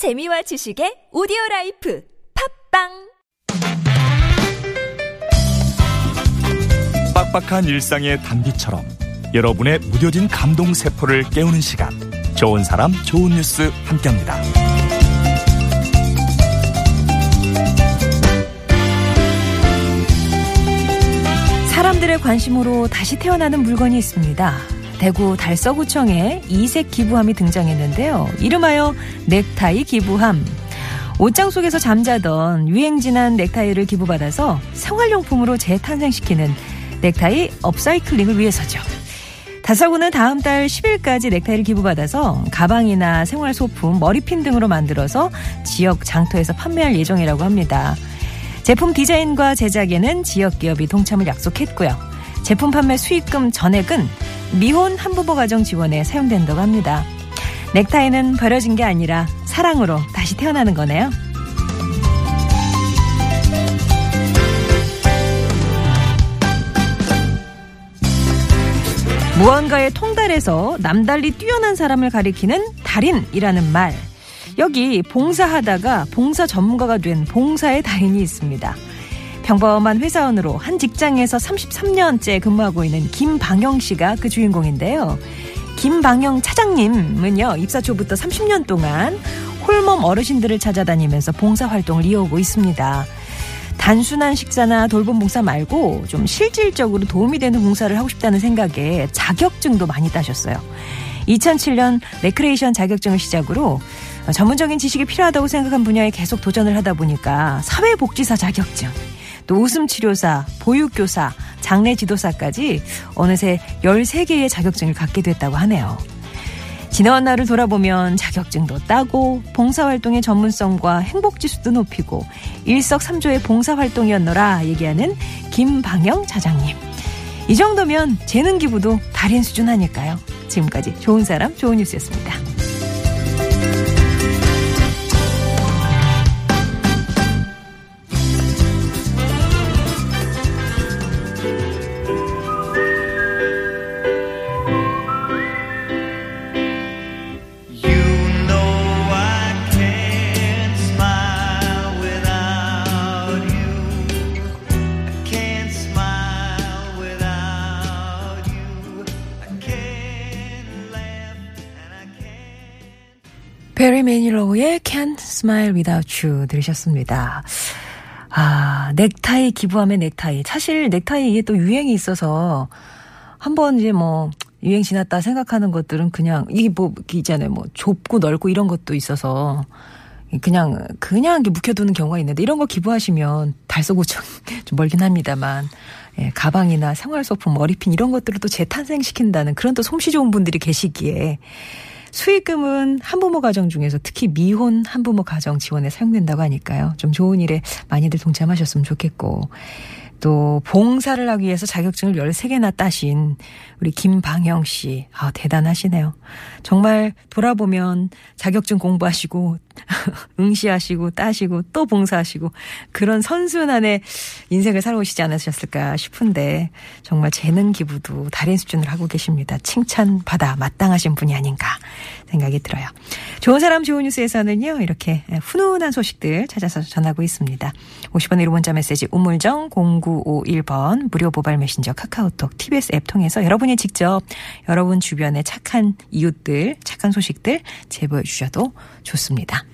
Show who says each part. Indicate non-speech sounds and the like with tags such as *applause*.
Speaker 1: 재미와 지식의 오디오 life 팟빵
Speaker 2: 빡빡한 일상의 단비처럼 여러분의 무뎌진 감동 세포를 깨우는 시간 좋은 사람 좋은 뉴스 함께합니다.
Speaker 3: 사람들의 관심으로 다시 태어나는 물건이 있습니다. 대구 달서구청에 이색 기부함이 등장했는데요. 이름하여 넥타이 기부함. 옷장 속에서 잠자던 유행진한 넥타이를 기부받아서 생활용품으로 재탄생시키는 넥타이 업사이클링을 위해서죠. 다사구는 다음 달 10일까지 넥타이를 기부받아서 가방이나 생활 소품, 머리핀 등으로 만들어서 지역 장터에서 판매할 예정이라고 합니다. 제품 디자인과 제작에는 지역 기업이 동참을 약속했고요. 제품 판매 수익금 전액은 미혼 한부모 가정 지원에 사용된다고 합니다. 넥타이는 버려진 게 아니라 사랑으로 다시 태어나는 거네요. 무언가에 통달해서 남달리 뛰어난 사람을 가리키는 달인이라는 말. 여기 봉사하다가 봉사 전문가가 된 봉사의 달인이 있습니다. 평범한 회사원으로 한 직장에서 33년째 근무하고 있는 김방영 씨가 그 주인공인데요. 김방영 차장님은요, 입사 초부터 30년 동안 홀몸 어르신들을 찾아다니면서 봉사활동을 이어오고 있습니다. 단순한 식사나 돌봄 봉사 말고 좀 실질적으로 도움이 되는 봉사를 하고 싶다는 생각에 자격증도 많이 따셨어요. 2007년 레크레이션 자격증을 시작으로 전문적인 지식이 필요하다고 생각한 분야에 계속 도전을 하다 보니까 사회복지사 자격증, 또 웃음 치료사, 보육교사, 장례 지도사까지 어느새 13개의 자격증을 갖게 됐다고 하네요. 지나온 날을 돌아보면 자격증도 따고 봉사활동의 전문성과 행복지수도 높이고 일석삼조의 봉사활동이었노라 얘기하는 김방영 차장님. 이 정도면 재능 기부도 달인 수준 아닐까요? 지금까지 좋은 사람 좋은 뉴스였습니다. 베리 매닐로우의 Can't Smile Without You 들으셨습니다. 아, 넥타이 기부함의 넥타이. 사실 넥타이 이게 또 유행이 있어서 한번 이제 뭐 유행 지났다 생각하는 것들은 그냥 이게 뭐 있잖아요. 뭐 좁고 넓고 이런 것도 있어서 그냥 그냥 이렇게 묵혀두는 경우가 있는데 이런 거 기부하시면 달서구청 *laughs* 좀 멀긴 합니다만 예, 가방이나 생활소품, 머리핀 이런 것들을 또 재탄생시킨다는 그런 또 솜씨 좋은 분들이 계시기에 수익금은 한부모 가정 중에서 특히 미혼 한부모 가정 지원에 사용된다고 하니까요. 좀 좋은 일에 많이들 동참하셨으면 좋겠고. 또 봉사를 하기 위해서 자격증을 13개나 따신 우리 김방영 씨. 아, 대단하시네요. 정말 돌아보면 자격증 공부하시고 *laughs* 응시하시고 따시고 또 봉사하시고 그런 선순환의 인생을 살아오시지 않으셨을까 싶은데 정말 재능 기부도 달인 수준을 하고 계십니다. 칭찬받아 마땅하신 분이 아닌가 생각이 들어요. 좋은 사람 좋은 뉴스에서는요. 이렇게 훈훈한 소식들 찾아서 전하고 있습니다. 50원 1호 문자 메시지 우물정 0951번 무료 모바일 메신저 카카오톡 TBS 앱 통해서 여러분이 직접 여러분 주변의 착한 이웃들 착한 소식들 제보해 주셔도 좋습니다.